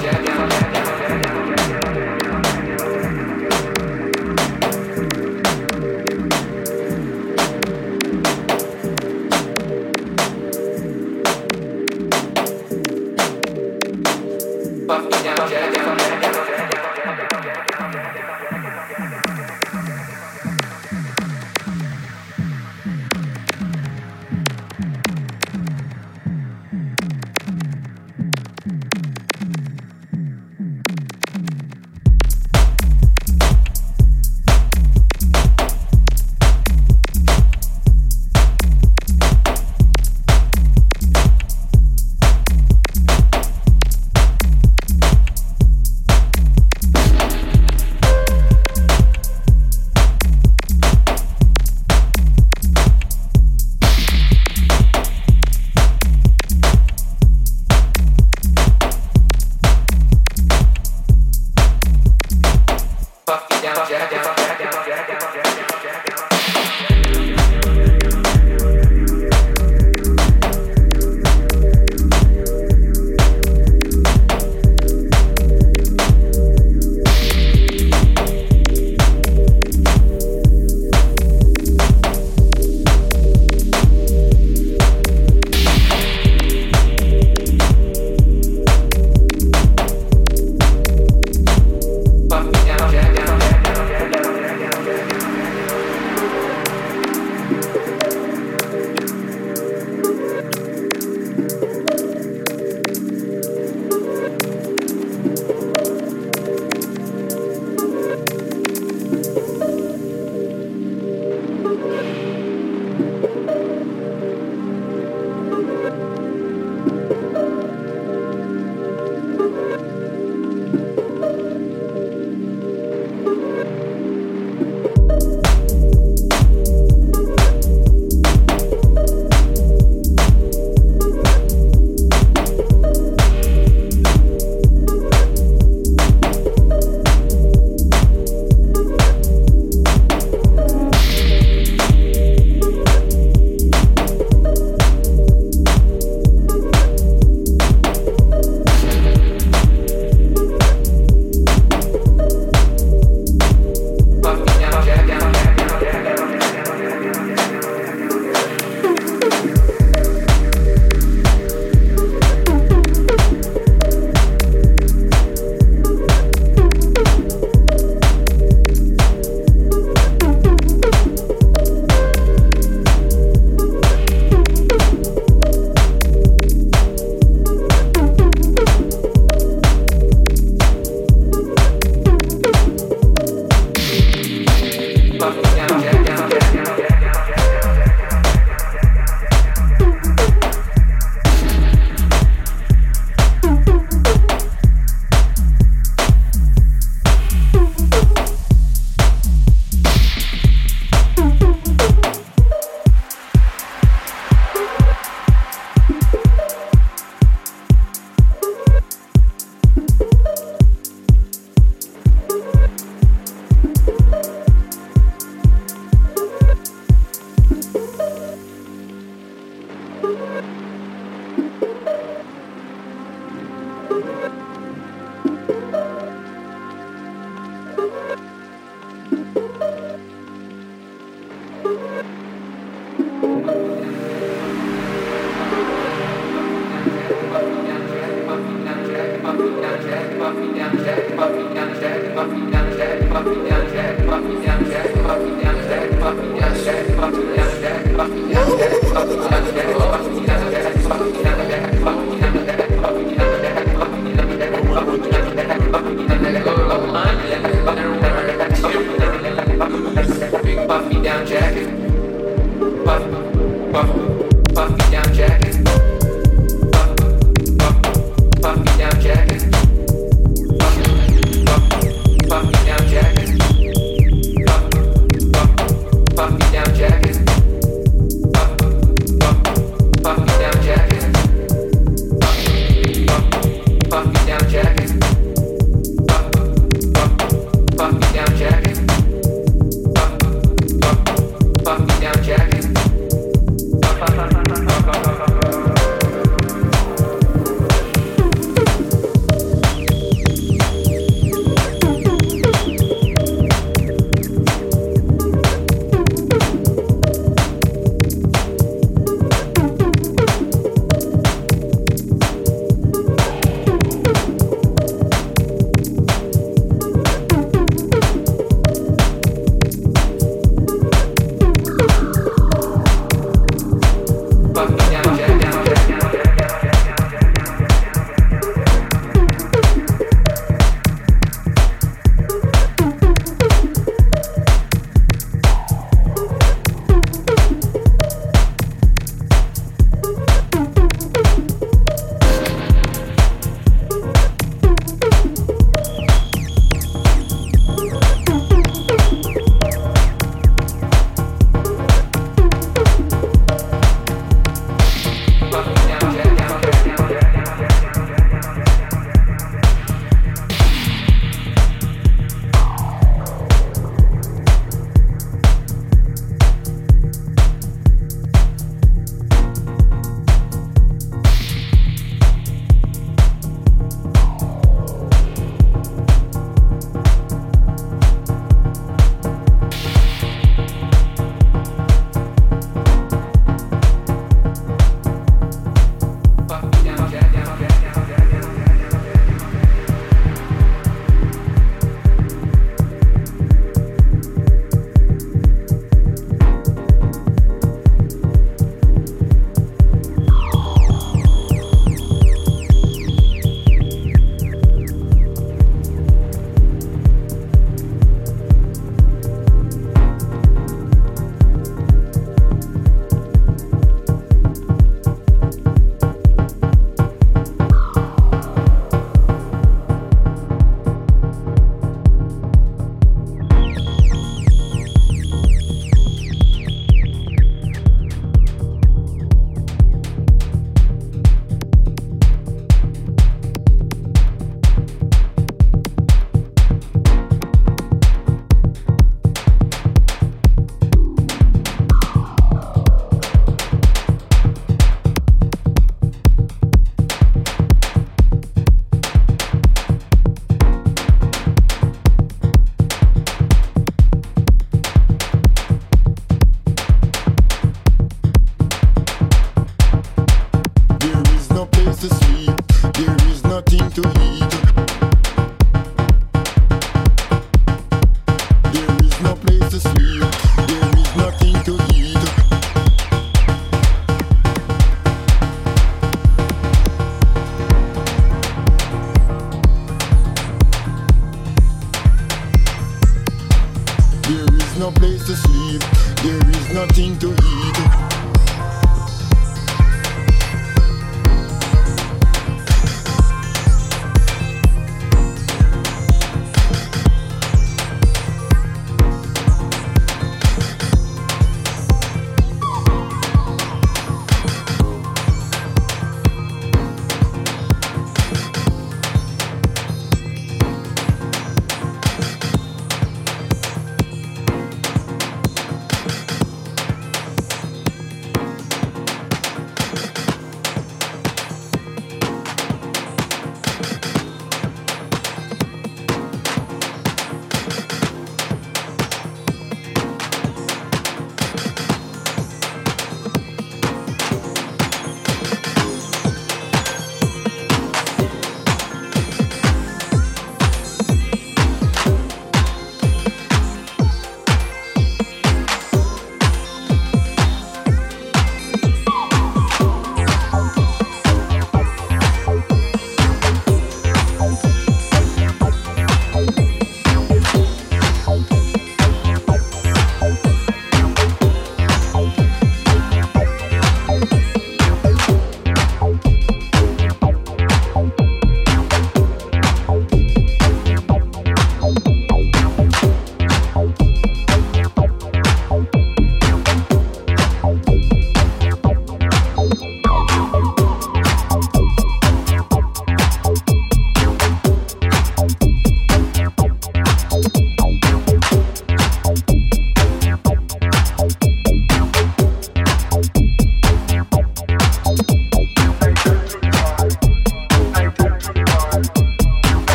Gracias.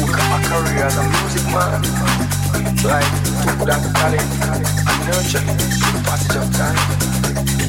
look at my career as a music man. Like, took that talent and nurture it through the passage of time.